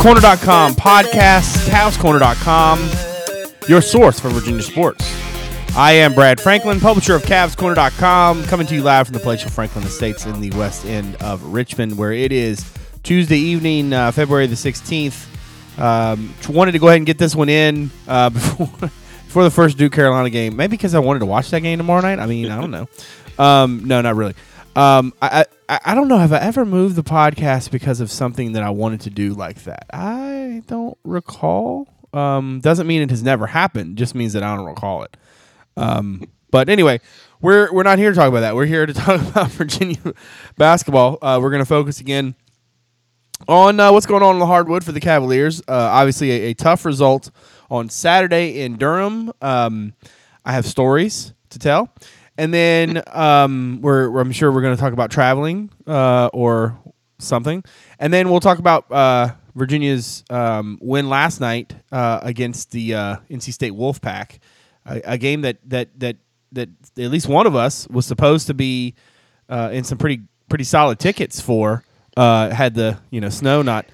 CavsCorner.com podcast, CavsCorner.com, your source for Virginia sports. I am Brad Franklin, publisher of CavsCorner.com, coming to you live from the palatial Franklin Estates in the west end of Richmond, where it is Tuesday evening, uh, February the 16th. Um, wanted to go ahead and get this one in uh, before before the first Duke Carolina game. Maybe because I wanted to watch that game tomorrow night. I mean, I don't know. Um, no, not really. Um, I, I I don't know. Have I ever moved the podcast because of something that I wanted to do like that? I don't recall. Um, doesn't mean it has never happened. Just means that I don't recall it. Um, but anyway, we're we're not here to talk about that. We're here to talk about Virginia basketball. Uh, we're going to focus again on uh, what's going on in the hardwood for the Cavaliers. Uh, obviously, a, a, tough result on Saturday in Durham. Um, I have stories to tell. And then um, we're, we're, I'm sure we're going to talk about traveling uh, or something. And then we'll talk about uh, Virginia's um, win last night uh, against the uh, NC State Wolfpack, a, a, game that, that that that at least one of us was supposed to be uh, in some pretty pretty solid tickets for. Uh, had the you know snow not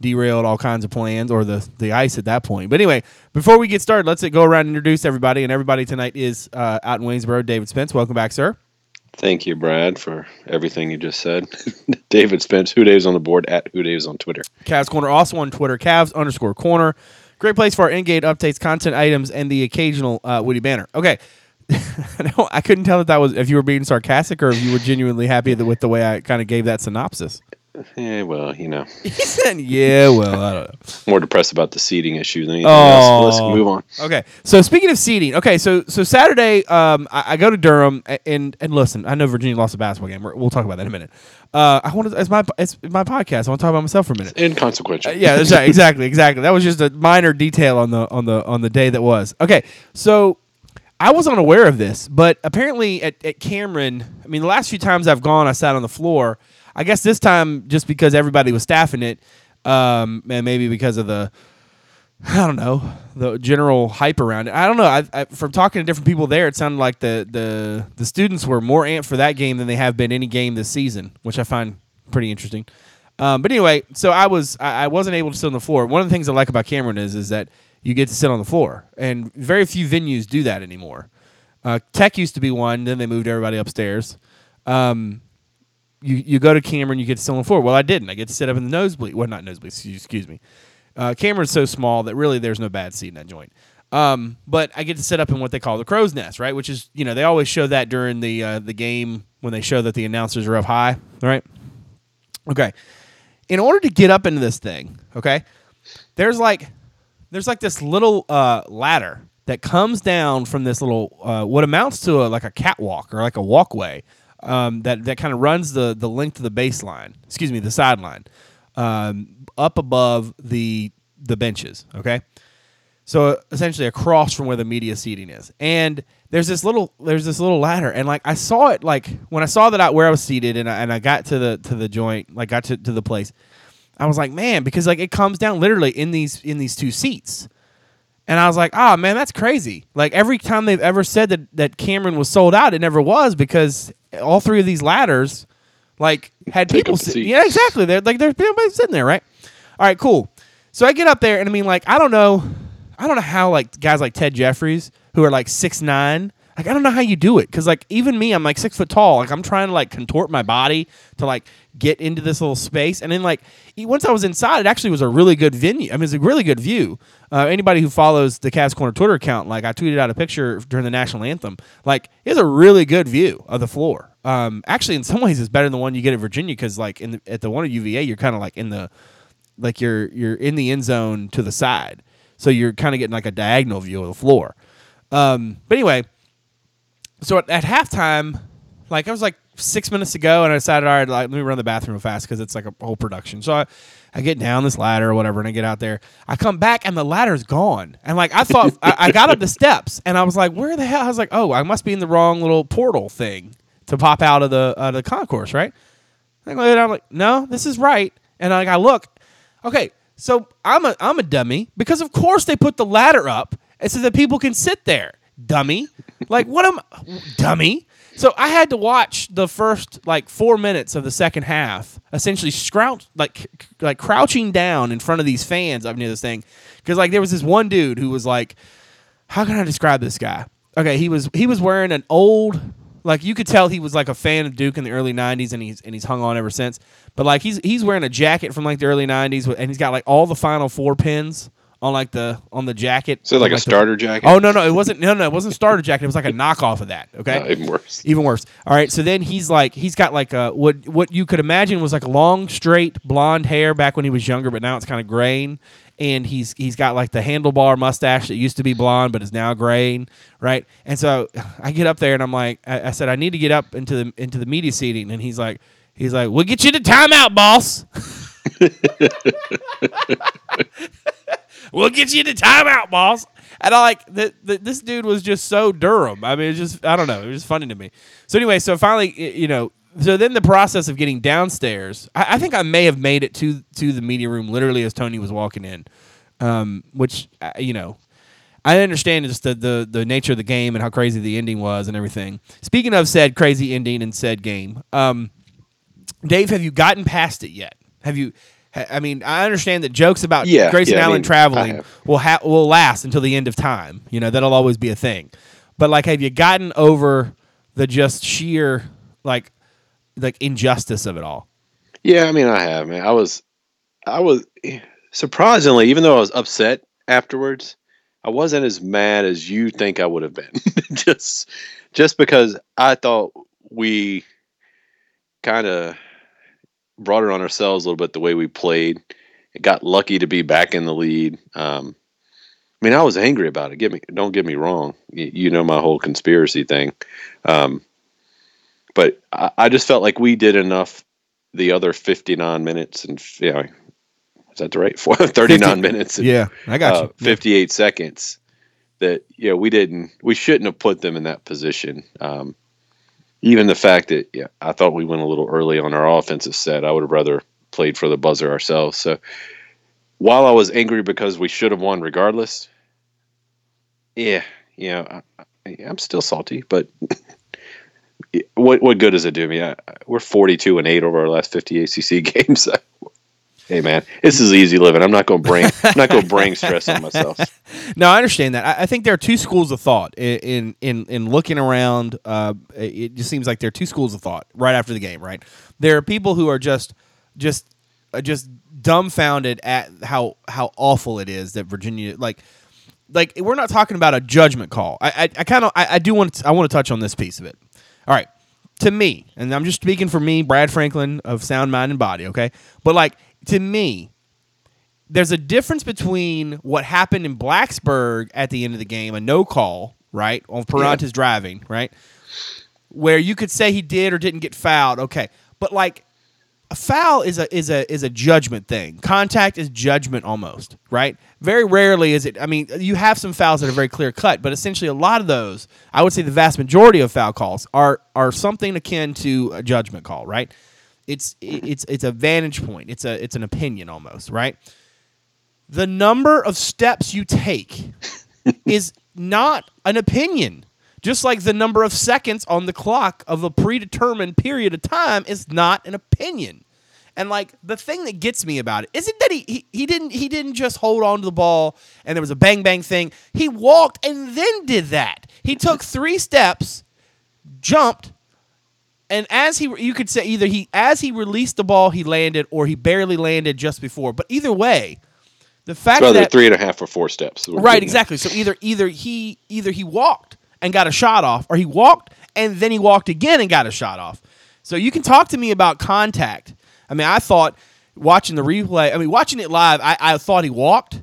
derailed all kinds of plans or the the ice at that point. But anyway, before we get started, let's go around and introduce everybody. And everybody tonight is uh, out in Waynesboro. David Spence, welcome back, sir. Thank you, Brad, for everything you just said. David Spence, Who Dave's on the board at Who Dave's on Twitter. Cavs Corner also on Twitter, Cavs underscore corner. Great place for our in-game updates, content items, and the occasional uh, witty banner. Okay. I couldn't tell if that was if you were being sarcastic or if you were genuinely happy with the way I kind of gave that synopsis. Yeah, well, you know. He said, "Yeah, well, I don't know." More depressed about the seating issue than anything oh. else. Let's move on. Okay, so speaking of seating, okay, so so Saturday, um, I, I, go to Durham, and and listen, I know Virginia lost a basketball game. we will talk about that in a minute. Uh, I want to. It's my it's my podcast. I want to talk about myself for a minute. Inconsequential. Uh, yeah. Exactly, exactly. That was just a minor detail on the on the on the day that was. Okay, so I was unaware of this, but apparently at, at Cameron, I mean, the last few times I've gone, I sat on the floor I guess this time just because everybody was staffing it, um, and maybe because of the I don't know the general hype around it. I don't know. I, I, from talking to different people there, it sounded like the the the students were more amped for that game than they have been any game this season, which I find pretty interesting. Um, but anyway, so I was I, I wasn't able to sit on the floor. One of the things I like about Cameron is is that you get to sit on the floor, and very few venues do that anymore. Uh, Tech used to be one, then they moved everybody upstairs. Um, you, you go to Cameron, you get to sit on the floor. Well, I didn't. I get to sit up in the nosebleed. Well, not nosebleed. Excuse, excuse me. Uh, Cameron's so small that really there's no bad seat in that joint. Um, but I get to sit up in what they call the crow's nest, right? Which is you know they always show that during the uh, the game when they show that the announcers are up high, right? Okay. In order to get up into this thing, okay, there's like there's like this little uh, ladder that comes down from this little uh, what amounts to a, like a catwalk or like a walkway um, that that kind of runs the the length of the baseline. Excuse me, the sideline, um, up above the the benches. Okay, so essentially across from where the media seating is, and there's this little there's this little ladder, and like I saw it like when I saw that I, where I was seated, and I, and I got to the to the joint, like got to, to the place. I was like, man, because like it comes down literally in these in these two seats. And I was like, oh man, that's crazy. Like every time they've ever said that, that Cameron was sold out, it never was because all three of these ladders like had Take people sit- Yeah, exactly. They're like there's people sitting there, right? All right, cool. So I get up there and I mean like I don't know I don't know how like guys like Ted Jeffries who are like six nine like I don't know how you do it because like even me I'm like six foot tall. Like I'm trying to like contort my body to like get into this little space. And then like once I was inside it actually was a really good venue. I mean it's a really good view. Uh, anybody who follows the Cavs Corner Twitter account like I tweeted out a picture during the national anthem. Like it's a really good view of the floor. Um, actually in some ways it's better than the one you get at Virginia because like in the, at the one at UVA you're kind of like in the like you're you're in the end zone to the side. So you're kind of getting like a diagonal view of the floor. Um, but anyway so at, at halftime, like I was like six minutes to go, and I decided, all right, like, let me run the bathroom fast because it's like a whole production. So I, I get down this ladder or whatever, and I get out there. I come back, and the ladder's gone. And like I thought, I, I, got up the steps, and I was like, where the hell? I was like, oh, I must be in the wrong little portal thing to pop out of the out of the concourse, right? And I'm like, no, this is right. And like I look, okay, so I'm a I'm a dummy because of course they put the ladder up so that people can sit there. Dummy. Like what am dummy? So I had to watch the first like four minutes of the second half, essentially scrouch like like crouching down in front of these fans up near this thing, because like there was this one dude who was like, how can I describe this guy? Okay, he was he was wearing an old like you could tell he was like a fan of Duke in the early '90s, and he's and he's hung on ever since. But like he's he's wearing a jacket from like the early '90s, and he's got like all the Final Four pins on like the on the jacket. So like, like a starter the, jacket. Oh no no it wasn't no no it wasn't a starter jacket. It was like a knockoff of that. Okay, No, even worse. even worse. All right, so then he's like he's got like a what what you could imagine was like long straight blonde hair back when he was younger, but now it's kind of graying. And he's he's got like the handlebar mustache that used to be blonde but is now graying, right? And so I get up there and I'm like, I, I said I need to get up into the into the media seating, and he's like, he's like, we'll get you to timeout, boss. we'll get you to timeout, boss. And I like that. This dude was just so Durham. I mean, it's just I don't know. It was just funny to me. So anyway, so finally, you know, so then the process of getting downstairs, I, I think I may have made it to to the media room literally as Tony was walking in, um, which uh, you know. I understand just the, the the nature of the game and how crazy the ending was and everything. Speaking of said crazy ending and said game, um, Dave, have you gotten past it yet? Have you? I mean, I understand that jokes about Yeah, Grayson yeah, I Allen mean, traveling will ha- will last until the end of time. You know, that'll always be a thing. But like, have you gotten over the just sheer like like injustice of it all? Yeah, I mean, I have, man. I was, I was surprisingly, even though I was upset afterwards, I wasn't as mad as you think I would have been. just, just because I thought we kind of brought it on ourselves a little bit the way we played. It got lucky to be back in the lead. Um, I mean, I was angry about it. Get me, don't get me wrong. You, you know my whole conspiracy thing. Um, but I, I just felt like we did enough the other 59 minutes and you know is that the right 39 minutes and, Yeah, I got uh, you. 58 seconds that you know we didn't we shouldn't have put them in that position um, even the fact that yeah i thought we went a little early on our offensive set i would have rather played for the buzzer ourselves so while i was angry because we should have won regardless yeah you know I, i'm still salty but what what good does it do me? I, we're 42 and 8 over our last 50 ACC games. Hey man, this is easy living. I'm not going to bring I'm not going to bring stress on myself. No, I understand that. I, I think there are two schools of thought in in in, in looking around. Uh, it just seems like there are two schools of thought right after the game. Right, there are people who are just just uh, just dumbfounded at how how awful it is that Virginia like like we're not talking about a judgment call. I I, I kind of I, I do want to, I want to touch on this piece of it. All right, to me, and I'm just speaking for me, Brad Franklin of Sound Mind and Body. Okay, but like to me, there's a difference between what happened in Blacksburg at the end of the game, a no call, right, on Perrantes driving, right, where you could say he did or didn't get fouled, okay, but like a foul is a is a is a judgment thing. Contact is judgment almost, right? Very rarely is it. I mean, you have some fouls that are very clear cut, but essentially a lot of those, I would say the vast majority of foul calls are are something akin to a judgment call, right? It's it's it's a vantage point. It's a it's an opinion almost, right? The number of steps you take is not an opinion. Just like the number of seconds on the clock of a predetermined period of time is not an opinion. And like the thing that gets me about it isn't that he, he he didn't he didn't just hold on to the ball and there was a bang bang thing. He walked and then did that. He took three steps, jumped, and as he you could say either he as he released the ball he landed or he barely landed just before. But either way, the fact So that three and a half or four steps. right at. exactly so either either he either he walked and got a shot off or he walked and then he walked again and got a shot off so you can talk to me about contact i mean i thought watching the replay i mean watching it live i, I thought he walked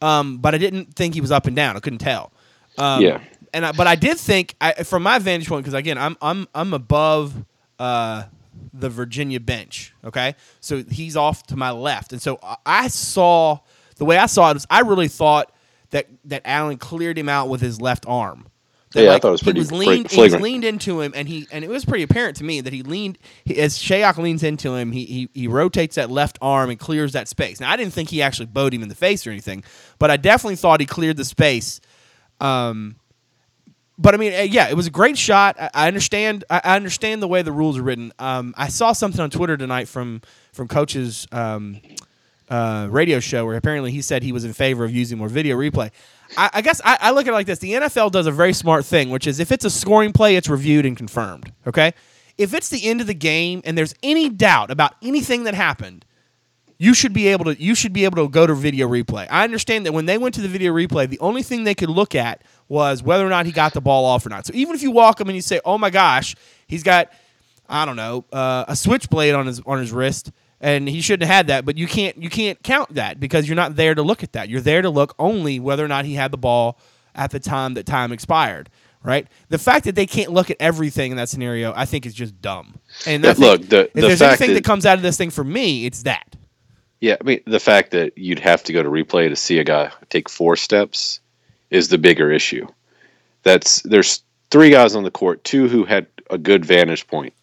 um, but i didn't think he was up and down i couldn't tell um, Yeah. And I, but i did think I, from my vantage point because again i'm i'm i'm above uh, the virginia bench okay so he's off to my left and so I- saw the way i saw it was i really thought that that allen cleared him out with his left arm that, Yeah, I thought it was pretty he was leaned, he was leaned into him, and he and it was pretty apparent to me that he leaned he, as Shayok leans into him. He, he he rotates that left arm and clears that space. Now I didn't think he actually bowed him in the face or anything, but I definitely thought he cleared the space. Um, but I mean, uh, yeah, it was a great shot. I, understand. I, I understand the way the rules are written. Um, I saw something on Twitter tonight from from coach's um, uh, radio show where apparently he said he was in favor of using more video replay. I, I guess I, I look at it like this: the NFL does a very smart thing, which is if it's a scoring play, it's reviewed and confirmed. Okay, if it's the end of the game and there's any doubt about anything that happened, you should be able to you should be able to go to video replay. I understand that when they went to the video replay, the only thing they could look at was whether or not he got the ball off or not. So even if you walk him and you say, "Oh my gosh, he's got I don't know uh, a switchblade on his on his wrist," and he shouldn't have had that, but you can't you can't count that because you're not there to look at that. You're there to look only whether or not he had the ball at the time that time expired. Right. The fact that they can't look at everything in that scenario, I think, is just dumb. And Yeah, think look, the- if the there's anything that that- comes out of this thing for me, it's that. Yeah, I mean the fact that you'd have to go to replay to see a guy take four steps is the bigger issue. That's there's three guys on the court, two who had a good vantage point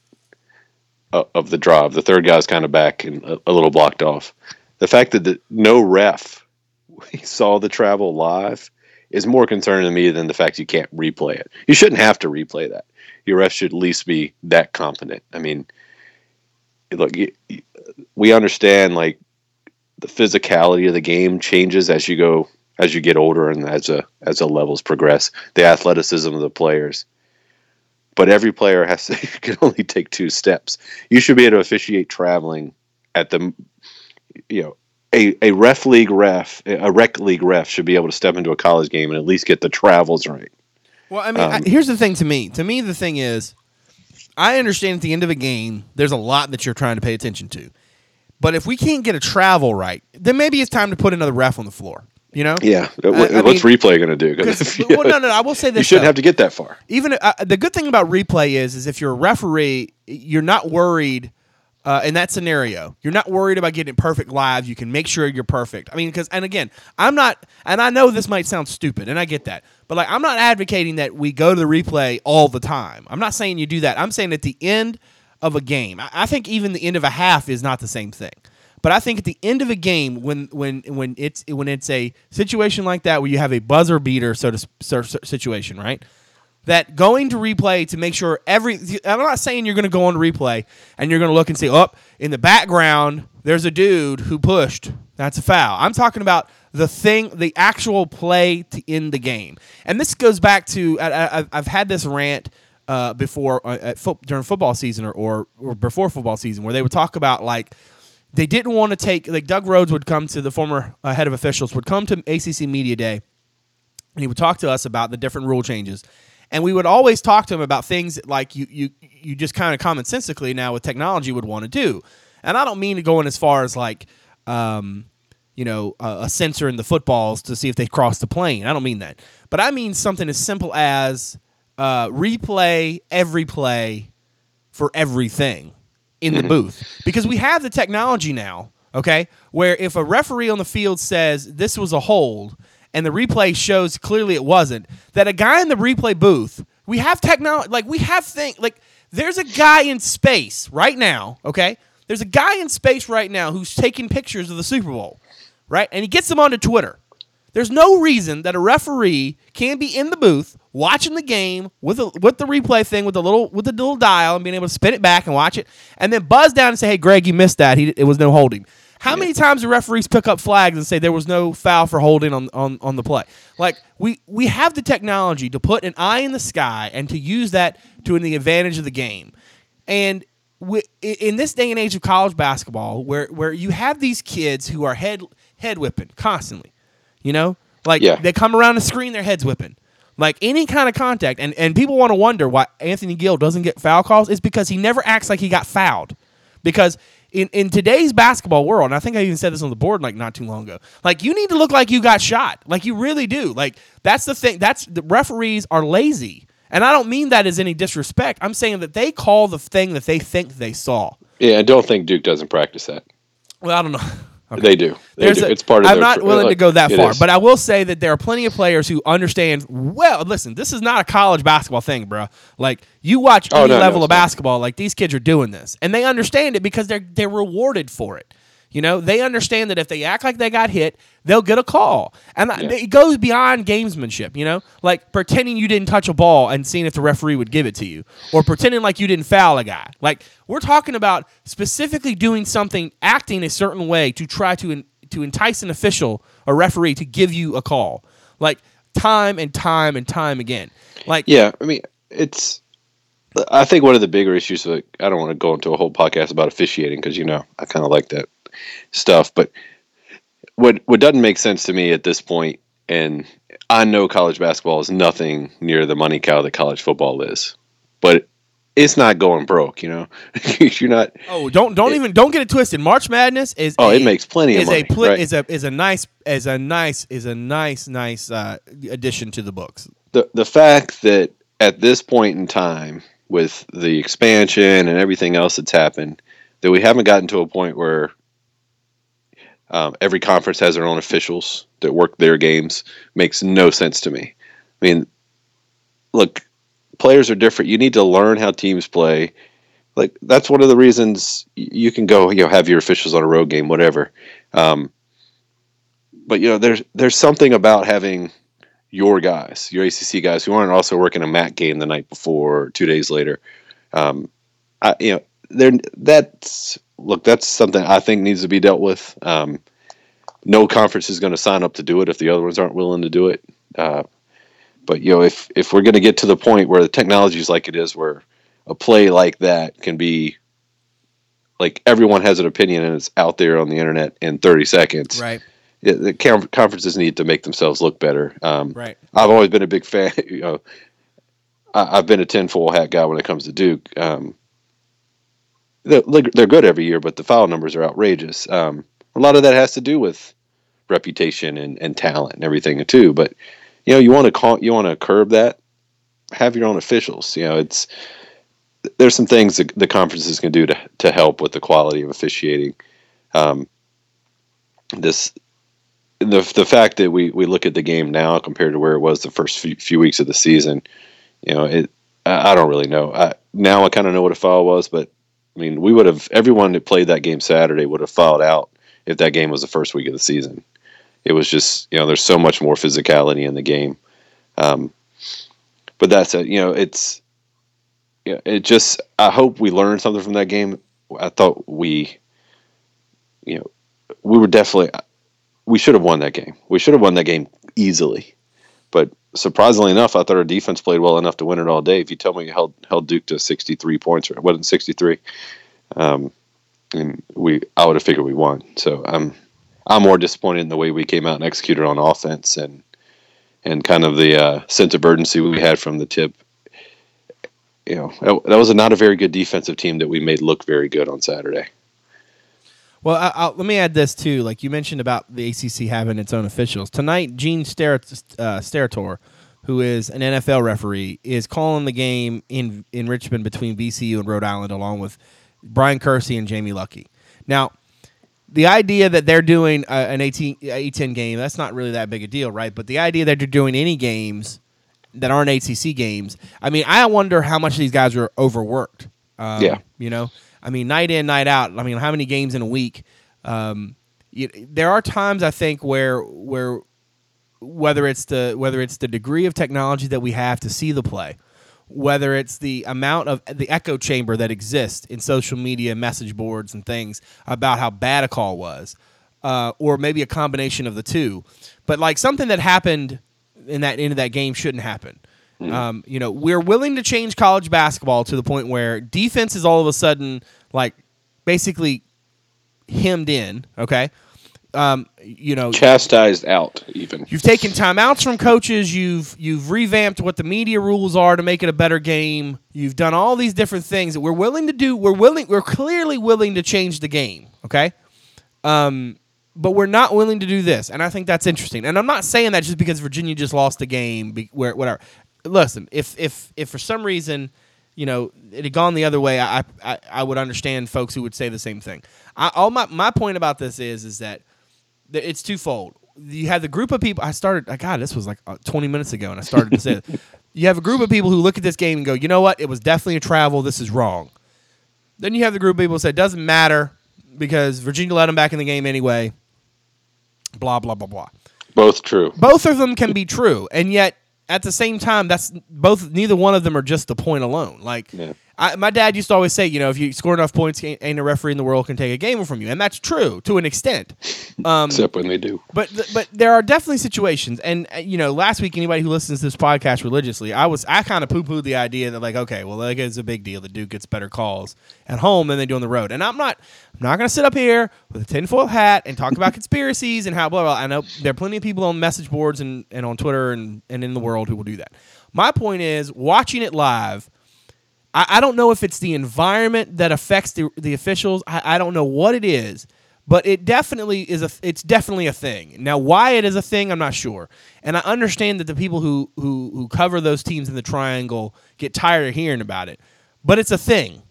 of, the drive. The third guy's kind of back and a, little blocked off. The fact that the, no ref saw the travel live is more concerning to me than the fact you can't replay it. You shouldn't have to replay that. Your ref should at least be that competent. I mean, look, y- y- we understand like the physicality of the game changes as you go as you get older and as a as the levels progress the athleticism of the players but every player has to can only take two steps you should be able to officiate traveling at the you know a, a ref league ref a rec league ref should be able to step into a college game and at least get the travels right Well, I mean, I, Um, here's the thing to me. To me, the thing is, I understand at the end of a game, there's a lot that you're trying to pay attention to. But if we can't get a travel right, then maybe it's time to put another ref on the floor. You know? yeah I- I what's mean, replay going to do 'Cause 'Cause- if you, well, no, no, no. I will say this. you shouldn't though. have to get that far even uh, the good thing about replay is is if you're a referee you're not worried uh, in that scenario you're not worried about getting it perfect live you can make sure you're perfect i mean because and again i'm not and i know this might sound stupid and i get that but like i'm not advocating that we go to the replay all the time i'm not saying you do that i'm saying at the end of a game i, think even the end of a half is not the same thing but I think at the end of a game, when when when it's when it's a situation like that where you have a buzzer beater sort of situation, right? that going to replay to make sure every I'm not saying you're going to go on replay and you're going to look and say, "Oh, in the background there's a dude who pushed. That's a foul." I'm talking about the thing, the actual play to end the game. And this goes back to I, I, I've had this rant uh, before uh, fo- during football season or, or or before football season where they would talk about like they didn't want to take like Doug Rhoads would come to the former uh, head of officials would come to ACC media day and he would talk to us about the different rule changes. And we would always talk to him about things that, like you you you just kind of commonsensically now with technology would want to do. And i don't mean to go in as far as like um, you know a, a sensor in the footballs to see if they cross the plane. I don't mean that. But i mean something as simple as uh, replay every play for everything in the booth because we have the technology now, okay, where if a referee on the field says this was a hold and the replay shows clearly it wasn't, that a guy in the replay booth, we have technology, like we have things, like there's a guy in space right now, okay? There's a guy in space right now who's taking pictures of the Super Bowl, right? And he gets them onto Twitter. There's no reason that a referee can't be in the booth watching the game with a, with the replay thing with the little with the little dial and being able to spin it back and watch it, and then buzz down and say, "Hey, Greg, you missed that. He, it was no holding." How many times do referees pick up flags and say there was no foul for holding on, on, on the play? Like we we have the technology to put an eye in the sky and to use that to the advantage of the game, and we, in this day and age of college basketball, where where you have these kids who are head head whipping constantly, you know, like Yeah. they come around the screen, their heads whipping. Like any kind of contact, and, and people want to wonder why Anthony Gill doesn't get foul calls. It's because he never acts like he got fouled. Because in, in today's basketball world, and I think I even said this on the board like not too long ago, like you need to look like you got shot. Like you really do. Like that's the thing. That's the referees are lazy. And I don't mean that as any disrespect. I'm saying that they call the thing that they think they saw. yeah i don't think duke doesn't practice that Well, I don't know. Okay. They do. They do. a- it's part of I'm not willing to go that far, is. but I will say that there are plenty of players who understand. Well, listen, this is not a college basketball thing, bro. Like you watch Oh, any no, no, level it's of not. basketball, like these kids are doing this, and they understand it because they're they're rewarded for it. You know, they understand that if they act like they got hit, they'll get a call, and Yeah. it goes beyond gamesmanship. You know, like pretending you didn't touch a ball and seeing if the referee would give it to you, or pretending like you didn't foul a guy. Like we're talking about specifically doing something, acting a certain way to try to to entice an official a referee to give you a call, like time and time and time again. Like Yeah, I mean, it's. I think one of the bigger issues. Like, I don't want to go into a whole podcast about officiating because you know I kind of like that stuff. But what what doesn't make sense to me at this point, and I know college basketball is nothing near the money cow that college football is, but it's not going broke. You know, you're not. Oh, don't don't even don't get it twisted. March Madness is Oh, a, it makes plenty of is money, a pl- right. is a is a nice is a nice is a nice nice uh, addition to the books. the the fact that at this point in time with the expansion and everything else that's happened that we haven't gotten to a point where um, every conference has their own officials that work their games. Makes no sense to me. I mean look players are different. You need to learn how teams play. Like that's one of the reasons you can go you know have your officials on a road game whatever. Um, but you know there's there's something about having your guys, your ACC guys, who aren't also working a MAC game the night before or two days later. Um, I, you know, there that's look, that's something I think needs to be dealt with. Um, no conference is going to sign up to do it if the other ones aren't willing to do it. Uh, but you know, if if we're going to get to the point where the technology is like it is, where a play like that can be like everyone has an opinion and it's out there on the internet in 30 seconds Right, the conferences need to make themselves look better. Um, right. I've always been a big fan. You know, I, I've been a tinfoil hat guy when it comes to Duke. Um, they're, good every year, but the foul numbers are outrageous. Um, a lot of that has to do with reputation and, and talent and everything too. But you know, you want to call, you want to curb that. Have your own officials. You know, it's there's some things that the conferences can do to to help with the quality of officiating. Um, this the the fact that we we look at the game now compared to where it was the first few, few weeks of the season, you know, it I, I don't really know. I, now I kind of know what a foul was, but I mean, we would have everyone that played that game Saturday would have filed out if that game was the first week of the season. It was just you know, there's so much more physicality in the game. Um, but that's it. You know, it's it just. I hope we learned something from that game. I thought we, you know, we were definitely we should have won that game. We should have won that game easily. But surprisingly enough, I thought our defense played well enough to win it all day. If you tell me you held held Duke to 63 points, or it wasn't 63, um, and we I would have figured we won. So I'm I'm more disappointed in the way we came out and executed on offense and and kind of the uh, sense of urgency we had from the tip. You know, that, was not a very good defensive team that we made look very good on Saturday. Well, I, I'll, let me add this too. Like you mentioned about the ACC having its own officials tonight. Gene Ster- uh, Steratore, who is an NFL referee, is calling the game in in Richmond between VCU and Rhode Island, along with Brian Kersey and Jamie Luckie. Now, the idea that they're doing uh, an 18, A10 game, that's not really that big a deal, right? But the idea that they're doing any games that aren't ACC games, I mean, I wonder how much these guys are overworked. Um, Yeah. You know, I mean, night in, night out. I mean, how many games in a week? Um, you, there are times I think where where whether it's the whether it's the degree of technology that we have to see the play, whether it's the amount of the echo chamber that exists in social media message boards and things about how bad a call was, uh, or maybe a combination of the two. But like something that happened in that end of that game shouldn't happen. Um, you know, we're willing to change college basketball to the point where defense is all of a sudden like basically hemmed in. Okay, um, you know, Chastised out, even. You've taken timeouts from coaches. You've you've revamped what the media rules are to make it a better game. You've done all these different things that we're willing to do. We're willing. We're clearly willing to change the game. Okay, um, but we're not willing to do this, and I think that's interesting. And I'm not saying that just because Virginia just lost the game, where whatever. Listen, if if if for some reason you know, it had gone the other way, I I, I would understand folks who would say the same thing. I, all my my point about this is is that it's twofold. You have the group of people. I started. uh, God, this was like uh, 20 minutes ago, and I started to say. You have a group of people who look at this game and go, you know what? It was definitely a travel. This is wrong. Then you have the group of people who say it doesn't matter because Virginia let them back in the game anyway. Blah blah blah blah. Both true. Both of them can be true, and yet at the same time, that's both. Neither one of them are just the point alone. Like Yeah. I, my dad used to always say, you know, if you score enough points, ain't a referee in the world can take a game from you, and that's true to an extent. Um, Except when they do. but th- but there are definitely situations, and uh, you know, last week anybody who listens to this podcast religiously, I was I kind of poo pooed the idea that like, okay, well, like it's a big deal. The Duke gets better calls at home than they do on the road, and I'm not I'm not going to sit up here with a tinfoil hat and talk about conspiracies and how blah blah. I know there are plenty of people on message boards and and on Twitter and and in the world who will do that. My point is, watching it live. I, I don't know if it's the environment that affects the, the officials. I, I don't know what it is, but it definitely is a. It's definitely a thing. Now, why it is a thing, I'm not sure. And I understand that the people who who who cover those teams in the triangle get tired of hearing about it, but it's a thing.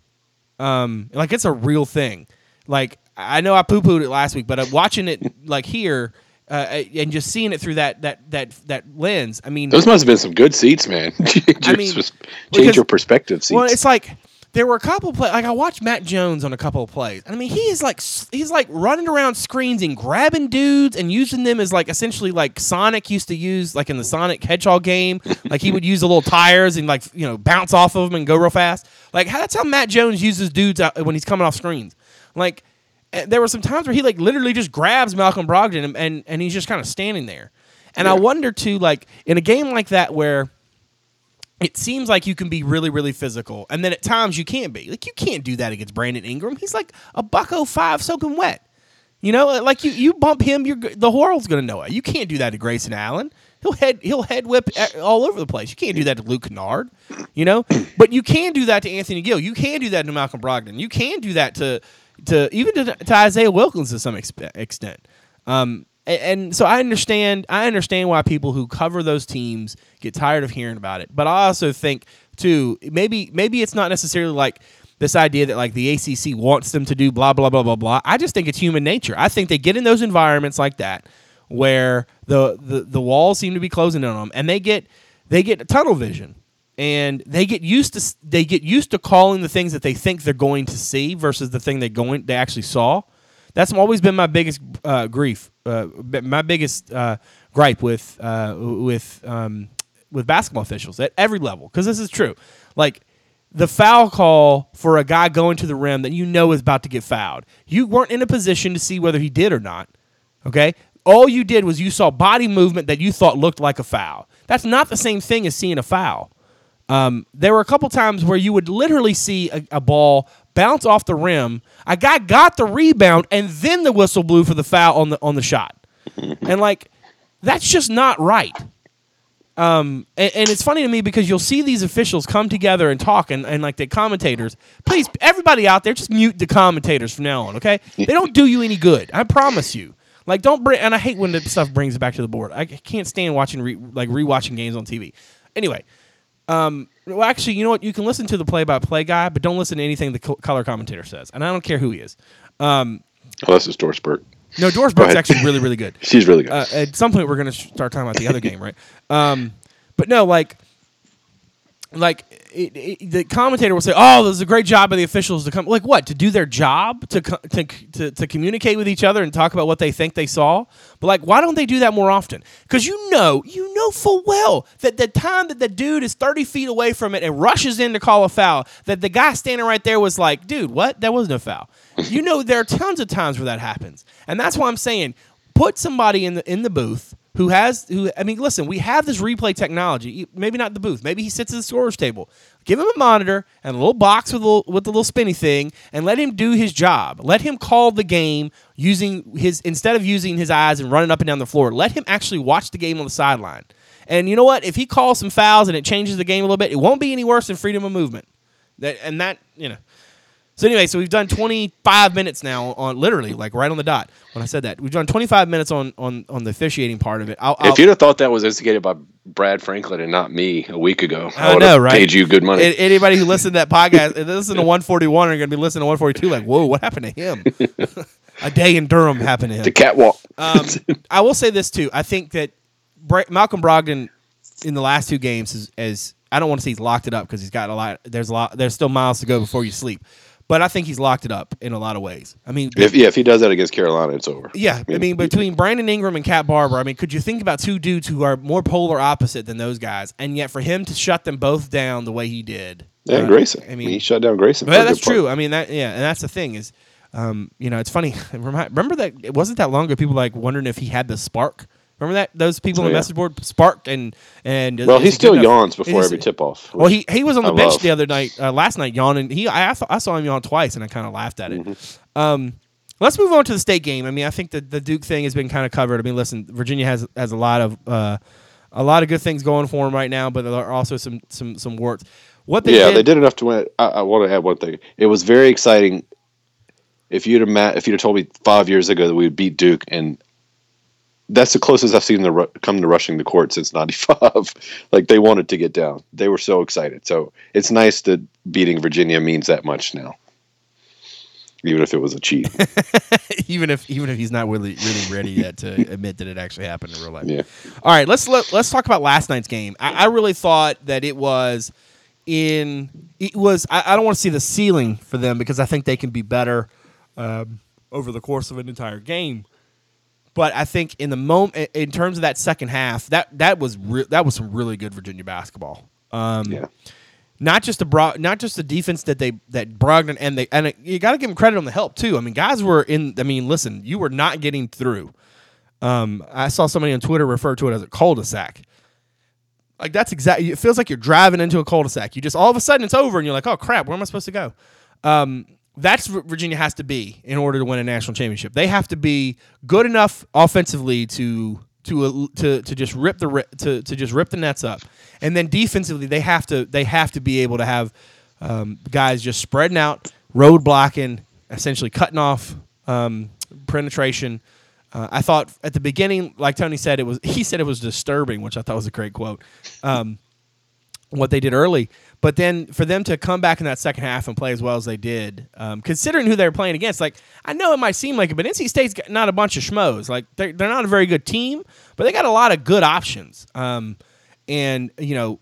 Um, like it's a real thing. Like I know I poo pooed it last week, but uh, watching it like here. Uh, and just seeing it through that that that that lens, I mean, Those must have been some good seats, man. Just I mean, because- change your perspective seats. Well, it's like there were a couple plays. Like I watched Matt Jones on a couple of plays. I mean, he is like he's like running around screens and grabbing dudes and using them as like essentially like Sonic used to use like in the Sonic Hedgehog game. like he would use the little tires and like you know bounce off of them and go real fast. Like how, that's how Matt Jones uses dudes out when he's coming off screens. Like Eh, there were some times where he like literally just grabs Malcolm Brogdon and and, and he's just kind of standing there. And I wonder too, like in a game like that where it seems like you can be really, really physical, and then at times you can't be. Like you can't do that against Brandon Ingram. He's like a buck oh five soaking wet. You know, eh, like you you bump him, you're the world's gonna know it. You can't do that to Grayson Allen. He'll head he'll head whip eh, all over the place. You can't do that to Luke Kennard. You know, but you can do that to Anthony Gill. You can do that to Malcolm Brogdon. You can do that to to even to, to Isaiah Wilkins to some expe- extent. Um, a- and so I understand I understand why people who cover those teams get tired of hearing about it. But I also think too maybe maybe it's not necessarily like this idea that like the ACC wants them to do blah blah blah blah blah. I just think it's human nature. I think they get in those environments like that where the the, the walls seem to be closing in on them and they get they get tunnel vision and they get used to they get used to calling the things that they think they're going to see versus the thing they going they actually saw. That's always been my biggest uh, grief, uh, my biggest uh, gripe with uh, with um, with basketball officials at every level. Because this is true, like the foul call for a guy going to the rim that you know is about to get fouled. You weren't in a position to see whether he did or not. Okay, all you did was you saw body movement that you thought looked like a foul. That's not the same thing as seeing a foul. Um, there were a couple times where you would literally see a, a ball bounce off the rim. A guy got the rebound, and then the whistle blew for the foul on the on the shot. and like, that's just not right. Um, and, and it's funny to me because you'll see these officials come together and talk, and, and like the commentators. Please, everybody out there, just mute the commentators from now on, okay? They don't do you any good. I promise you. Like, don't bring. And I hate when the stuff brings it back to the board. I can't stand watching re, like rewatching games on TV. Anyway, um, well, actually, you know what? You can listen to the play-by-play guy, but don't listen to anything the co- color commentator says. And I don't care who he is. Um, Unless it's Doris Burke. no, Doris Go Burke's ahead. actually really, really good She's really good. uh, at some point we're gonna start talking about the other game, right? Um, but no, like, like it, it, the commentator will say, "Oh, this is a great job by the officials to come." Like what? To do their job to, to to to communicate with each other and talk about what they think they saw. But like, why don't they do that more often? Because you know, you know full well that the time that the dude is thirty feet away from it and rushes in to call a foul, that the guy standing right there was like, "Dude, what? That wasn't a foul." you know, there are tons of times where that happens, and that's why I'm saying put somebody in the in the booth who has who I mean, listen, we have this replay technology. Maybe not the booth. Maybe he sits at the scorer's table. Give him a monitor and a little box with a little, with a little spinny thing, and let him do his job. Let him call the game using his instead of using his eyes and running up and down the floor. Let him actually watch the game on the sideline. And you know what? If he calls some fouls and it changes the game a little bit, it won't be any worse than freedom of movement. That and that you know. So anyway, so we've done 25 minutes now on literally like right on the dot when I said that. We've done 25 minutes on on on the officiating part of it. I'll, I'll, If you'd have thought that was instigated by Brad Franklin and not me a week ago, I I would know, have right? paid you good money. anybody who listened to that podcast, listen to 141 are going to be listening to 142 like, whoa, what happened to him? A day in Durham happened to him. the catwalk. Um, I will say this too. I think that Bra- Malcolm Brogdon in the last two games is, is I don't want to say he's locked it up because he's got a lot. There's a lot. There's still miles to go before you sleep, but I think he's locked it up in a lot of ways. I mean, if yeah, if he does that against Carolina, it's over. yeah, I mean, between Brandon Ingram and Cat Barber, I mean, could you think about two dudes who are more polar opposite than those guys, and yet for him to shut them both down the way he did? Yeah, uh, Grayson. I I mean, mean, he shut down Grayson. well, that's good part. true. I mean, that yeah, and that's the thing is, um, you know, it's funny. Remember that it wasn't that long ago. People like wondering if he had the spark. Remember that those people Oh, on the yeah. message board sparked and and Well, he still yawns before Is- every tip off. Well, he he was on the I bench love. the other night, uh, last night yawning. He I, I saw- him yawn twice, and I kind of laughed at it. Mm-hmm. Um, let's move on to the state game. I mean, I think that the Duke thing has been kind of covered. I mean, listen, Virginia has has a lot of uh, a lot of good things going for them right now, but there are also some some some warts. What they yeah, did, they did enough to win. I, I want to add one thing. It was very exciting. If you'd have ma- if you'd have told me five years ago that we would beat Duke, and that's the closest I've seen them come to rushing the court since '95. like they wanted to get down. They were so excited. So it's nice that beating Virginia means that much now, even if it was a cheat. even if even if he's not really really ready yet to admit that it actually happened in real life. Yeah. All right, let's let, let's talk about last night's game. I, I really thought that it was in it was. I, I don't want to see the ceiling for them because I think they can be better um, over the course of an entire game. But I think in the moment, in terms of that second half, that that was re- that was some really good Virginia basketball. Um, Yeah. not just the bro- not just the defense that they that Brogdon and they and you got to give them credit on the help too. I mean, guys were in. I mean, listen, you were not getting through. Um, I saw somebody on Twitter refer to it as a cul-de-sac. Like that's exactly. It feels like you're driving into a cul-de-sac. You just all of a sudden it's over and you're like, oh crap, where am I supposed to go? Um, that's what Virginia has to be in order to win a national championship. They have to be good enough offensively to to uh, to to just rip the to to just rip the nets up, and then defensively they have to they have to be able to have um, guys just spreading out, road blocking, essentially cutting off um, penetration. Uh, I thought at the beginning, like Tony said, it was he said it was disturbing, which I thought was a great quote. Um, what they did early, but then for them to come back in that second half and play as well as they did, um, considering who they were playing against, like I know it might seem like it, but NC State's not a bunch of schmoes. Like they're they're not a very good team, but they got a lot of good options. Um, and you know,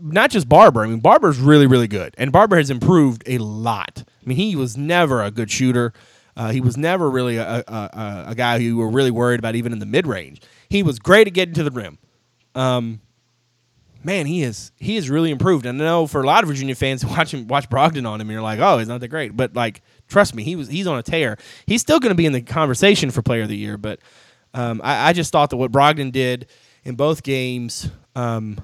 not just Barber. I mean, Barber's really, really good, and Barber has improved a lot. I mean, he was never a good shooter. Uh, he was never really a, a, a, a guy who you were really worried about, even in the mid range. He was great at getting to the rim. Um, man, he is he is really improved. And I know for a lot of Virginia fans watch him watch Brogdon on him, you're like, oh, he's not that great. But like, trust me, he was he's on a tear. He's still going to be in the conversation for Player of the Year. But um, I, I just thought that what Brogdon did in both games, um,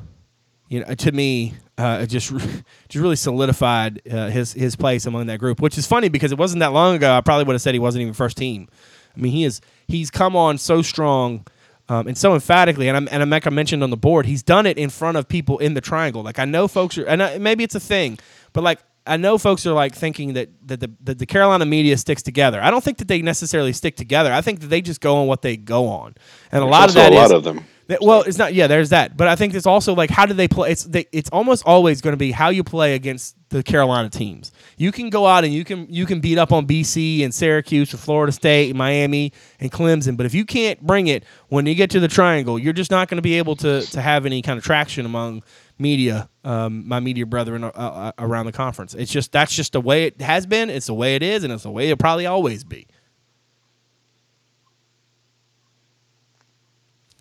you know, to me, uh, just just really solidified uh, his his place among that group. Which is funny because it wasn't that long ago. I probably would have said he wasn't even first team. I mean, he is he's come on so strong um, and so emphatically. And I'm and I'm like I mentioned on the board, he's done it in front of people in the triangle. Like I know folks are, and I, maybe it's a thing, but like I know folks are like thinking that that the, that the Carolina media sticks together. I don't think that they necessarily stick together. I think that they just go on what they go on, and a lot of that a lot is- of them. Well, it's not. Yeah, there's that. But I think it's also like how do they play? It's they, it's almost always going to be how you play against the Carolina teams. You can go out and you can you can beat up on BC and Syracuse and Florida State, and Miami and Clemson. But if you can't bring it when you get to the Triangle, you're just not going to be able to to have any kind of traction among media, um, my media brethren uh, uh, around the conference. It's just that's just the way it has been. It's the way it is, and it's the way it'll probably always be.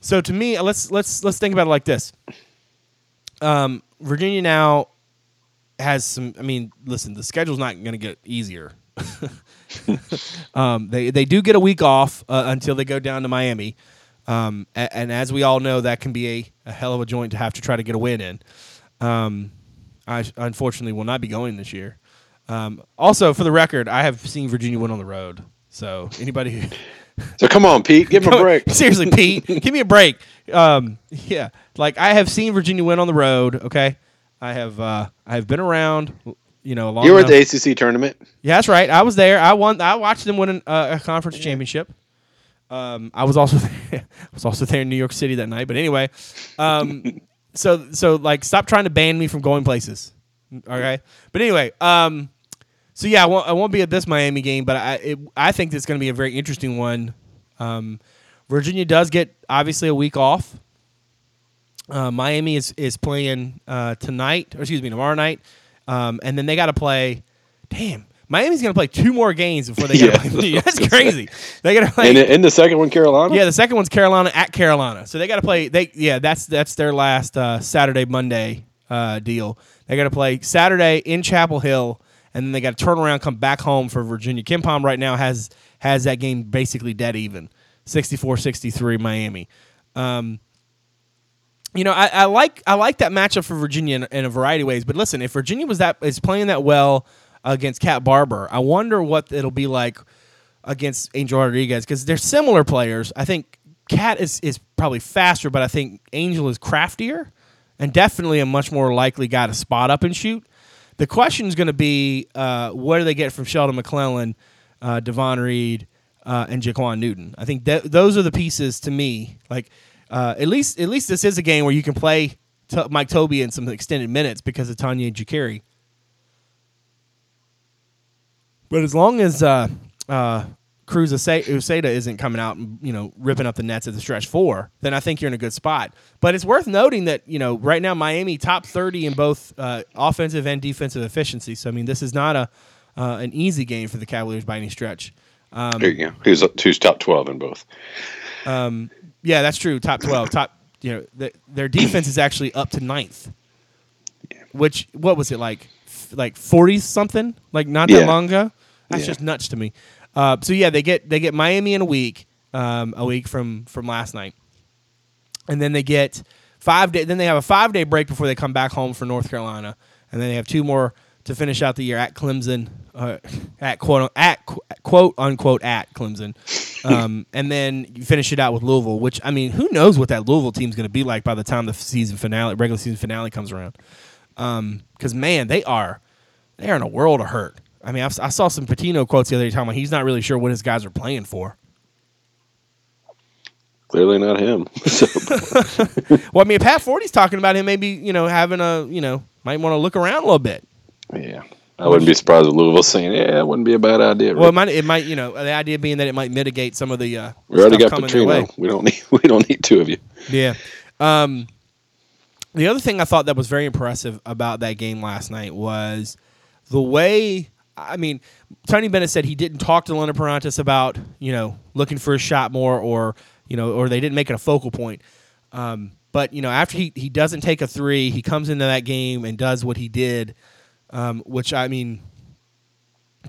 So to me, let's let's let's think about it like this. Um, Virginia now has some. I mean, listen, the schedule's not going to get easier. um, they they do get a week off uh, until they go down to Miami, um, a- and, as we all know, that can be a, a hell of a joint to have to try to get a win in. Um, I unfortunately will not be going this year. Um, also, for the record, I have seen Virginia win on the road. So anybody who So come on, Pete, give him a break. Seriously, Pete, give me a break. Um, yeah, like I have seen Virginia win on the road. Okay, I have. Uh, I have been around you know, a long. You were at the ACC tournament. Yeah, that's right. I was there. I won. I watched them win an, uh, a conference championship. Um, I was also I was also there in New York City that night. But anyway, um, so so like, stop trying to ban me from going places. Okay, but anyway, um, so yeah, I won't, I won't be at this Miami game, but I it, I think it's going to be a very interesting one. Um, Virginia does get obviously a week off. Uh, Miami is is playing uh, tonight, or excuse me, tomorrow night, um, and then they got to play. Damn, Miami's going to play two more games before they to Yeah, play. that's That's crazy. They got to play. And in the second one, Carolina. Yeah, the second one's Carolina at Carolina. So they got to play. They yeah, that's that's their last uh, Saturday Monday uh, deal. They got to play Saturday in Chapel Hill, and then they got to turn around, come back home for Virginia. KenPom right now has has that game basically dead even, 64-63 Miami. Um, you know, I, I like I like that matchup for Virginia in, in a variety of ways. But listen, if Virginia was that is playing that well against Cat Barber, I wonder what it'll be like against Angel Rodriguez because they're similar players. I think Cat is is probably faster, but I think Angel is craftier and definitely a much more likely guy to spot up and shoot. The question is going to be uh, what do they get from Sheldon McClellan, uh, Davon Reed, uh, and Jaquan Newton? I think that those are the pieces to me. Like uh, at least at least this is a game where you can play t- Mike Tobey in some extended minutes because of Tonye and Jekiri. But as long as uh, uh, Cruz Uceda isn't coming out and you know ripping up the nets at the stretch four, then I think you're in a good spot. But it's worth noting that you know right now Miami top thirty in both uh, offensive and defensive efficiency. So I mean this is not a uh, an easy game for the Cavaliers by any stretch. Um, There you go. Who's who's top twelve in both? um, yeah, that's true. Top twelve, top you know the, their defense is actually up to ninth. Which what was it like? F- Like forty something? Like not that Yeah. long ago? That's Yeah. just nuts to me. Uh, so yeah, they get they get Miami in a week, um, a week from from last night, and then they get five day. Then they have a five day break before they come back home for North Carolina, and then they have two more to finish out the year at Clemson, uh, at quote at quote unquote at Clemson, um, and then you finish it out with Louisville. Which I mean, who knows what that Louisville team's going to be like by the time the season finale, regular season finale comes around? Because man, they are they are in a world of hurt. I mean, I've, I saw some Pitino quotes the other day talking about he's not really sure what his guys are playing for. Clearly not him. Well, I mean, Pat Forde's talking about him maybe you know having a you know might want to look around a little bit. yeah, I wouldn't be surprised if Louisville saying, "Yeah, it wouldn't be a bad idea." Well, it might it might you know the idea being that it might mitigate some of the uh, we already got coming their way. Petrino. We don't need we don't need two of you. Yeah. Um, the other thing I thought that was very impressive about that game last night was the way. I mean, Tony Bennett said he didn't talk to London Perrantes about you know looking for a shot more, or you know, or they didn't make it a focal point. Um, but you know, after he he doesn't take a three, he comes into that game and does what he did, um, which I mean.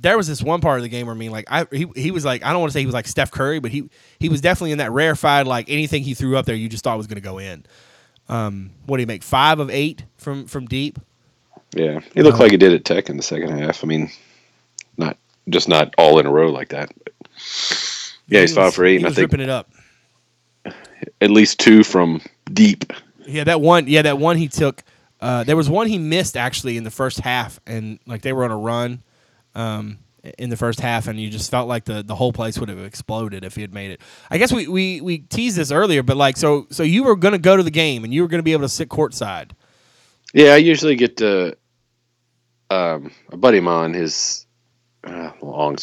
There was this one part of the game where I mean, like I he, he was like I don't want to say he was like Steph Curry, but he he was definitely in that rarefied like anything he threw up there you just thought was going to go in. Um, what do you make? Five of eight from from deep. Yeah, he looked like he did at Tech in the second half. I mean, not just not all in a row like that. But yeah, he's He five for eight, He and I think ripping it up. at least two from deep. Yeah, that one. Yeah, that one he took. Uh, there was one he missed actually in the first half, and like they were on a run um, in the first half, and you just felt like the, the whole place would have exploded if he had made it. I guess we, we, we teased this earlier, but like so so you were going to go to the game and you were going to be able to sit courtside. Yeah, I usually get to um, a buddy of mine. His uh, long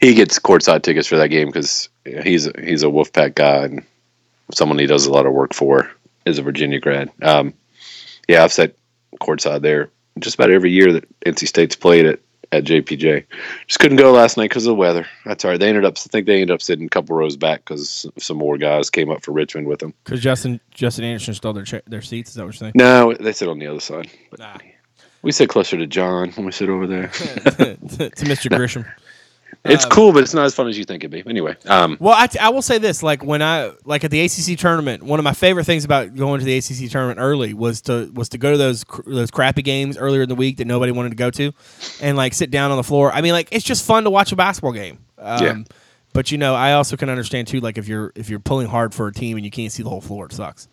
he gets courtside tickets for that game because he's a, he's a Wolfpack guy and someone he does a lot of work for is a Virginia grad. Um, yeah, I've sat courtside there just about every year that NC State's played at at JPJ. Just couldn't go last night because of the weather. That's all right. They ended up, I think they ended up sitting a couple rows back because some more guys came up for Richmond with them. Because Justin Justin Anderson stole their cha- their seats. Is that what you're saying? No, they sit on the other side. But Nah. We sit closer to John when we sit over there. to, to Mr. Grisham. It's Um, cool, but it's not as fun as you think it'd be. Anyway, um, Well, I, I will say this: like when I like at the ACC tournament, one of my favorite things about going to the ACC tournament early was to was to go to those cr- those crappy games earlier in the week that nobody wanted to go to, and like sit down on the floor. I mean, like it's just fun to watch a basketball game. Um, Yeah. But you know, I also can understand too, like if you're if you're pulling hard for a team and you can't see the whole floor, it sucks.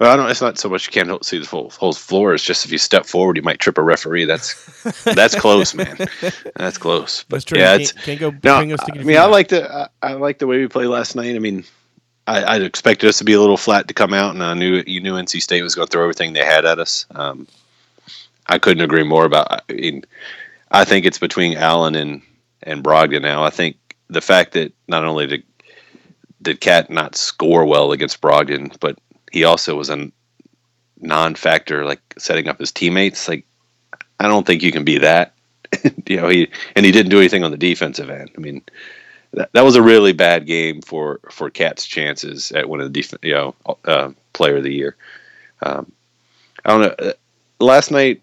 Well, I don't. It's not so much you can't see the whole, whole floor. It's just if you step forward, you might trip a referee. That's that's close, man. That's close. But true. Yeah, it's can't, can't go. No, I mean, I like the I, I like the way we played last night. I mean, I, I expected us to be a little flat to come out, and I knew you knew NC State was going to throw everything they had at us. Um, I couldn't agree more about. I mean, I think it's between Allen and and Brogdon now. I think the fact that not only did did Cat not score well against Brogdon, but he also was a non-factor, like setting up his teammates. Like, I don't think you can be that. you know, he and he didn't do anything on the defensive end. I mean, that, that was a really bad game for for Cat's chances at one of the def- you know uh, player of the year. Um, I don't know. Uh, last night,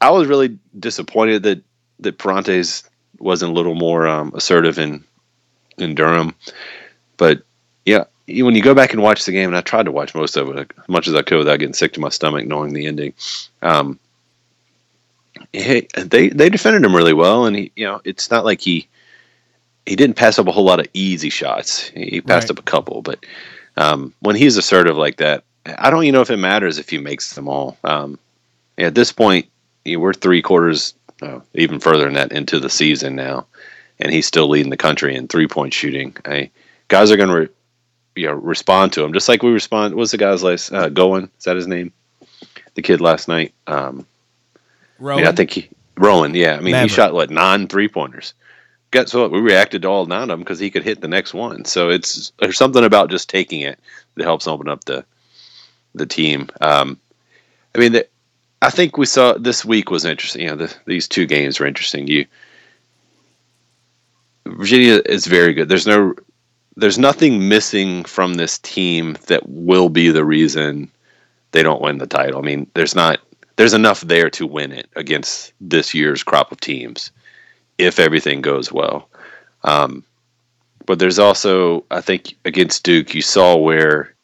I was really disappointed that that Perrantes wasn't a little more um, assertive in in Durham, but yeah, when you go back and watch the game, and I tried to watch most of it as much as I could without getting sick to my stomach, knowing the ending. Um, hey, they they defended him really well, and he, you know, it's not like he he didn't pass up a whole lot of easy shots. He passed right. up a couple, but um, when he's assertive like that, I don't even know if it matters if he makes them all. Um, at this point, you know, we're three quarters, uh, even further than that, into the season now, and he's still leading the country in three point shooting. I, guys are going to you know respond to him just like we respond. What's the guy's last uh, going? Is that his name? The kid last night. Um, Rowan. Yeah, I think he Rowan. Yeah, I mean he shot what nine three pointers. Guess what? We reacted to all nine of them because he could hit the next one. So it's there's something about just taking it that helps open up the the team. Um, I mean, the, I think we saw this week was interesting. You know, the, these two games were interesting. You Virginia is very good. There's no there's nothing missing from this team that will be the reason they don't win the title. I mean, there's not there's enough there to win it against this year's crop of teams if everything goes well. Um, but there's also, I think, against Duke, you saw where,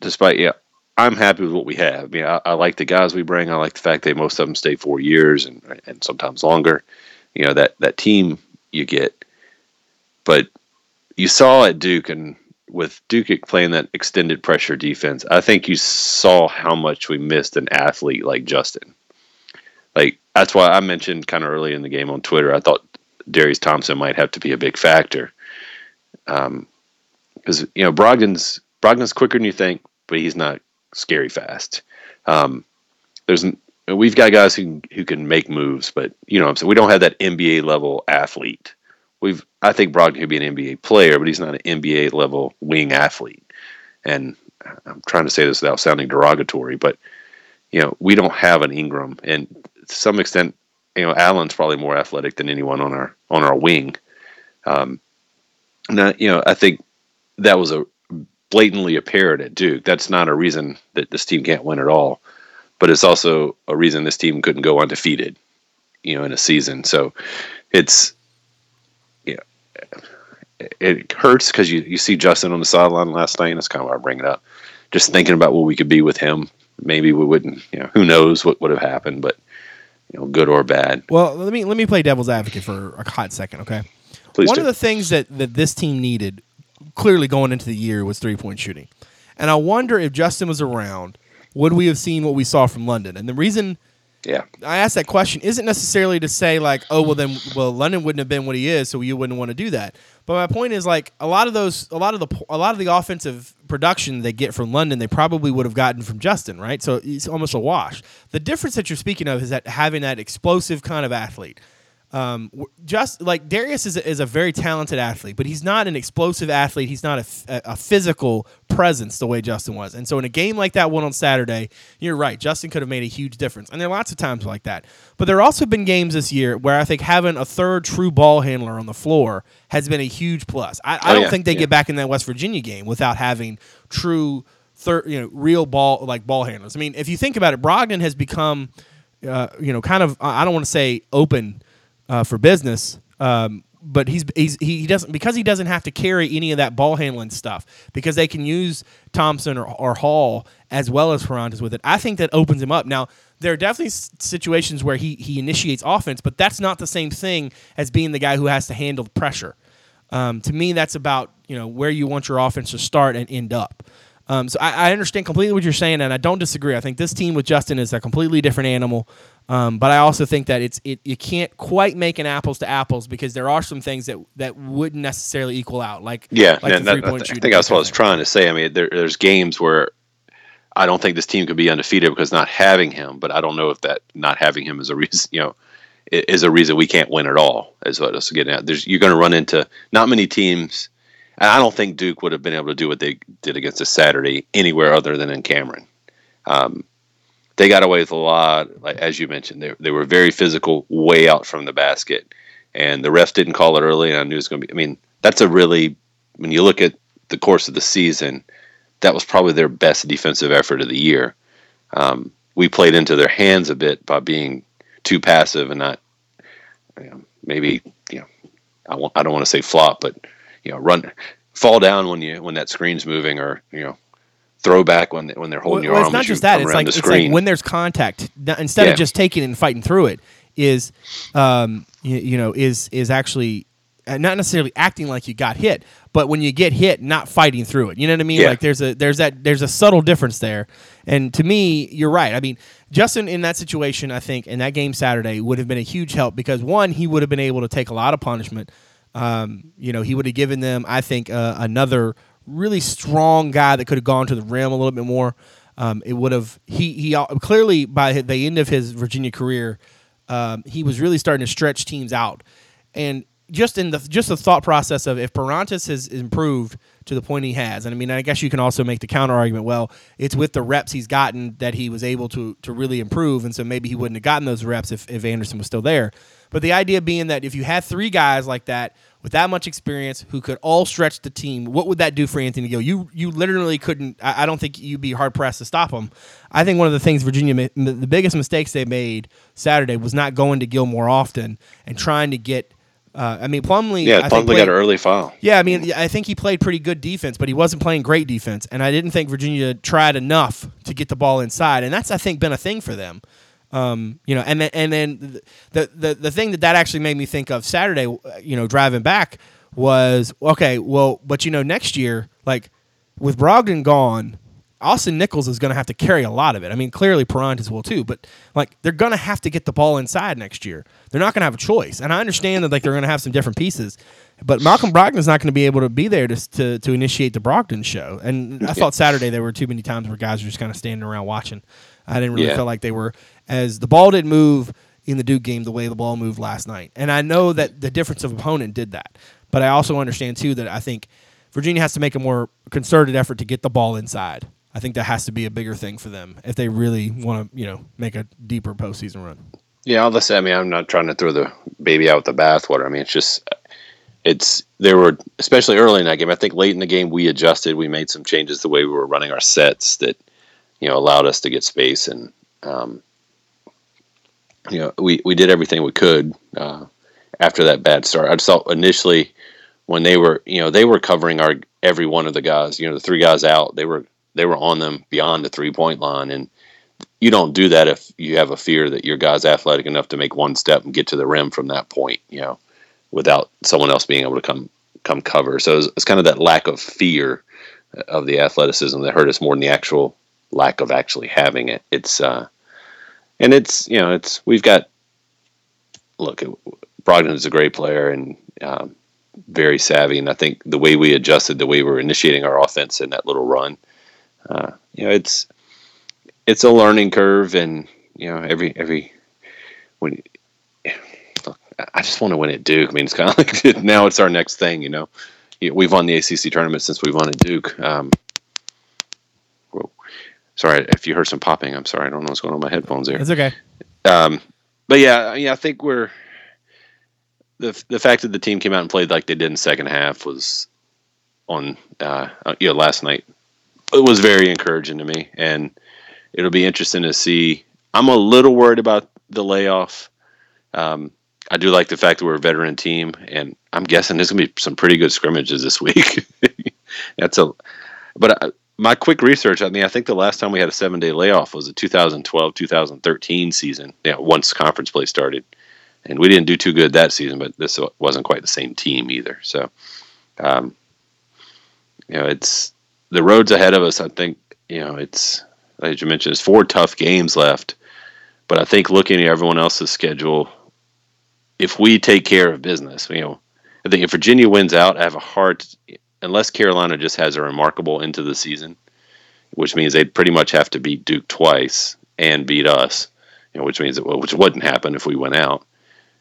despite yeah, I'm happy with what we have. I mean, I, I, like the guys we bring. I like the fact that most of them stay four years and and sometimes longer. You know that that team you get, but you saw at Duke and with Duke playing that extended pressure defense, I think you saw how much we missed an athlete like Justin. Like that's why I mentioned kind of early in the game on Twitter. I thought Darius Thompson might have to be a big factor, because um, you know Brogdon's Brogdon's quicker than you think, but he's not scary fast. Um, there's we've got guys who who can make moves, but you know, so we don't have that NBA level athlete we've I think Brogdon could be an NBA player, but he's not an NBA level wing athlete. And I'm trying to say this without sounding derogatory, but you know, we don't have an Ingram, and to some extent, you know, Allen's probably more athletic than anyone on our on our wing. Um, you know, I think that was a blatantly apparent at Duke. That's not a reason that this team can't win at all, but it's also a reason this team couldn't go undefeated, you know, in a season. So it's it hurts because you, you see Justin on the sideline last night, and that's kind of why I bring it up. Just thinking about what we could be with him, maybe we wouldn't. You know, who knows what would have happened, but you know, good or bad. Well, let me let me play devil's advocate for a hot second, okay? Please One do. of the things that that this team needed, clearly going into the year, was three point shooting, and I wonder if Justin was around, would we have seen what we saw from London? And the reason yeah. I asked that question isn't necessarily to say like, oh well then well London wouldn't have been what he is, so you wouldn't want to do that. But my point is like a lot of those a lot of the a lot of the offensive production they get from London, they probably would have gotten from Justin, right? So it's almost a wash. The difference that you're speaking of is that having that explosive kind of athlete um, just like Darius is a, is a very talented athlete, but he's not an explosive athlete. He's not a, a, physical presence the way Justin was. And so in a game like that one on Saturday, you're right. Justin could have made a huge difference. And there are lots of times like that. But there have also been games this year where I think having a third true ball handler on the floor has been a huge plus. I, I oh, don't yeah, think they yeah. get back in that West Virginia game without having true third, you know, real ball like ball handlers. I mean, if you think about it, Brogdon has become, uh, you know, kind of I don't want to say open uh, for business. Um, but he's, he's he doesn't because he doesn't have to carry any of that ball handling stuff because they can use Thompson or, or Hall as well as Perrantes with it. I think that opens him up. Now there are definitely situations where he he initiates offense, but that's not the same thing as being the guy who has to handle pressure. Um, to me, that's about you know where you want your offense to start and end up. Um, so I, I, understand completely what you're saying, and I don't disagree. I think this team with Justin is a completely different animal. Um, but I also think that it's it you can't quite make an apples to apples because there are some things that that wouldn't necessarily equal out. Like yeah, like that, that, I think that's what I was trying to say. I mean, there, there's games where I don't think this team could be undefeated because not having him, but I don't know if that not having him is a reason. You know, is a reason we can't win at all. Is what I was getting at. There's you're going to run into not many teams I don't think Duke would have been able to do what they did against us Saturday anywhere other than in Cameron. Um, they got away with a lot, like, as you mentioned. They, they were very physical, way out from the basket, and the refs didn't call it early. And I knew it was going to be. I mean, that's a really when you look at the course of the season, that was probably their best defensive effort of the year. Um, we played into their hands a bit by being too passive and not, you know, maybe you know, I, w- I don't want to say flop, but you know run fall down when you when that screen's moving or you know throw back when when they're holding well, your well, arm. It's not just that. It's like it's like when there's contact instead yeah. of just taking and fighting through it is um you, you know is is actually uh, not necessarily acting like you got hit, but when you get hit, not fighting through it. You know what I mean? Yeah. Like there's a there's that there's a subtle difference there. And to me, you're right. I mean, Justin in that situation, I think in that game Saturday would have been a huge help because one, he would have been able to take a lot of punishment um, you know, he would have given them, I think, uh, another really strong guy that could have gone to the rim a little bit more. Um, it would have he he clearly by the end of his Virginia career, um, he was really starting to stretch teams out, and just in the just the thought process of if Perrantes has improved to the point he has, and I mean, I guess you can also make the counter argument. Well, it's with the reps he's gotten that he was able to to really improve, and so maybe he wouldn't have gotten those reps if if Anderson was still there. But the idea being that if you had three guys like that with that much experience who could all stretch the team, what would that do for Anthony Gill? You you literally couldn't. I, I don't think you'd be hard pressed to stop him. I think one of the things Virginia, the biggest mistakes they made Saturday was not going to Gill more often and trying to get. Uh, I mean, Plumlee. Yeah, Plumlee played, got an early foul. Yeah, I mean, I think he played pretty good defense, but he wasn't playing great defense, and I didn't think Virginia tried enough to get the ball inside, and that's I think been a thing for them. Um, you know, and then and then the, the the thing that that actually made me think of Saturday, you know, driving back was okay. Well, but you know, next year, like with Brogdon gone, Austin Nichols is going to have to carry a lot of it. I mean, clearly Perrantes will too, but like they're going to have to get the ball inside next year. They're not going to have a choice. And I understand that like they're going to have some different pieces, but Malcolm Brogdon's not going to be able to be there to, to to initiate the Brogdon show. And I thought Saturday there were too many times where guys were just kind of standing around watching. I didn't really yeah. feel like they were as the ball didn't move in the Duke game the way the ball moved last night. And I know that the difference of opponent did that. But I also understand too that I think Virginia has to make a more concerted effort to get the ball inside. I think that has to be a bigger thing for them if they really want to, you know, make a deeper postseason run. Yeah, say, I mean, I'm not trying to throw the baby out with the bathwater. I mean, it's just, it's, there were, especially early in that game, I think late in the game, we adjusted, we made some changes the way we were running our sets that, you know, allowed us to get space and, um, you know, we, we did everything we could uh, after that bad start. I just thought initially when they were, you know, they were covering our every one of the guys. You know, the three guys out, they were they were on them beyond the three point line, and you don't do that if you have a fear that your guy's athletic enough to make one step and get to the rim from that point. You know, without someone else being able to come come cover. So it's, kind of that lack of fear of the athleticism that hurt us more than the actual lack of actually having it. It's uh, and it's you know it's we've got look Brogdon is a great player and um, very savvy, and I think the way we adjusted, the way we're initiating our offense in that little run, uh, you know, it's it's a learning curve, and you know every every when I just want to win at Duke. I mean, it's kind of like now it's our next thing, you know. We've won the ACC tournament since we've won at Duke. Um, Sorry if you heard some popping. I'm sorry. I don't know what's going on with my headphones there. It's okay. Um, but yeah, yeah, I think we're the the fact that the team came out and played like they did in the second half was on uh, uh, you know last night. It was very encouraging to me, and it'll be interesting to see. I'm a little worried about the layoff. Um, I do like the fact that we're a veteran team, and I'm guessing there's gonna be some pretty good scrimmages this week. That's a, but I, my quick research, I mean, I think the last time we had a seven day layoff was the 2012 2013 season, yeah, once conference play started. And we didn't do too good that season, but this wasn't quite the same team either. So, um, you know, it's the roads ahead of us. I think you know it's as you mentioned, it's four tough games left. But I think looking at everyone else's schedule, if we take care of business, you know, I think if Virginia wins out, I have a hard unless Carolina just has a remarkable into the season, which means they'd pretty much have to beat Duke twice and beat us, you know, which means that, which wouldn't happen if we went out.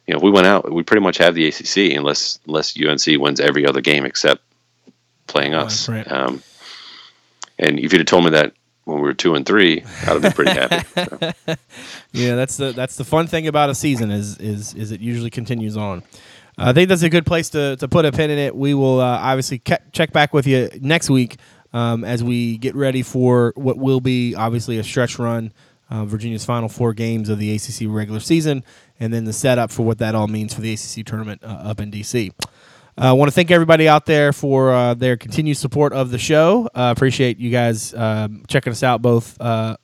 You know, if we went out, we pretty much have the ACC unless unless UNC wins every other game except playing us. Right, right. Um, and if you'd have told me that when we were two and three, I'd have been pretty happy. So, Yeah, that's the that's the fun thing about a season is is is it usually continues on. I think that's a good place to, to put a pin in it. We will uh, obviously ke- check back with you next week um, as we get ready for what will be obviously a stretch run, uh, Virginia's final four games of the ACC regular season, and then the setup for what that all means for the ACC tournament uh, up in DC. I uh, want to thank everybody out there for uh, their continued support of the show. Uh, appreciate you guys um, checking us out both uh,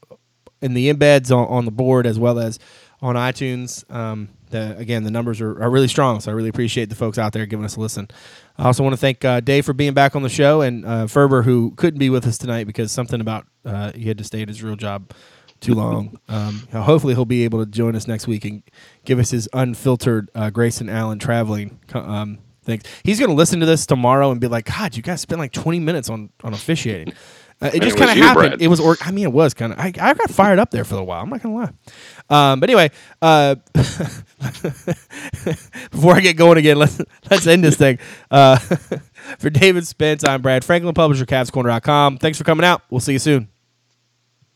in the embeds on, on the board as well as on iTunes. Um, the, again, the numbers are, are really strong, so I really appreciate the folks out there giving us a listen. I also want to thank uh, Dave for being back on the show and uh, Ferber, who couldn't be with us tonight because something about uh, he had to stay at his real job too long. Um, hopefully, he'll be able to join us next week and give us his unfiltered uh, Grayson Allen traveling um, things. He's going to listen to this tomorrow and be like, God, you guys spent like 20 minutes on, on officiating. Uh, it just kind of happened. Brad. It was, or- I mean, it was kind of. I, I got fired up there for a while. I'm not gonna lie. Um, but anyway, uh, before I get going again, let's let's end this thing. Uh, for David Spence, I'm Brad Franklin, publisher, CavsCorner.com. Thanks for coming out. We'll see you soon.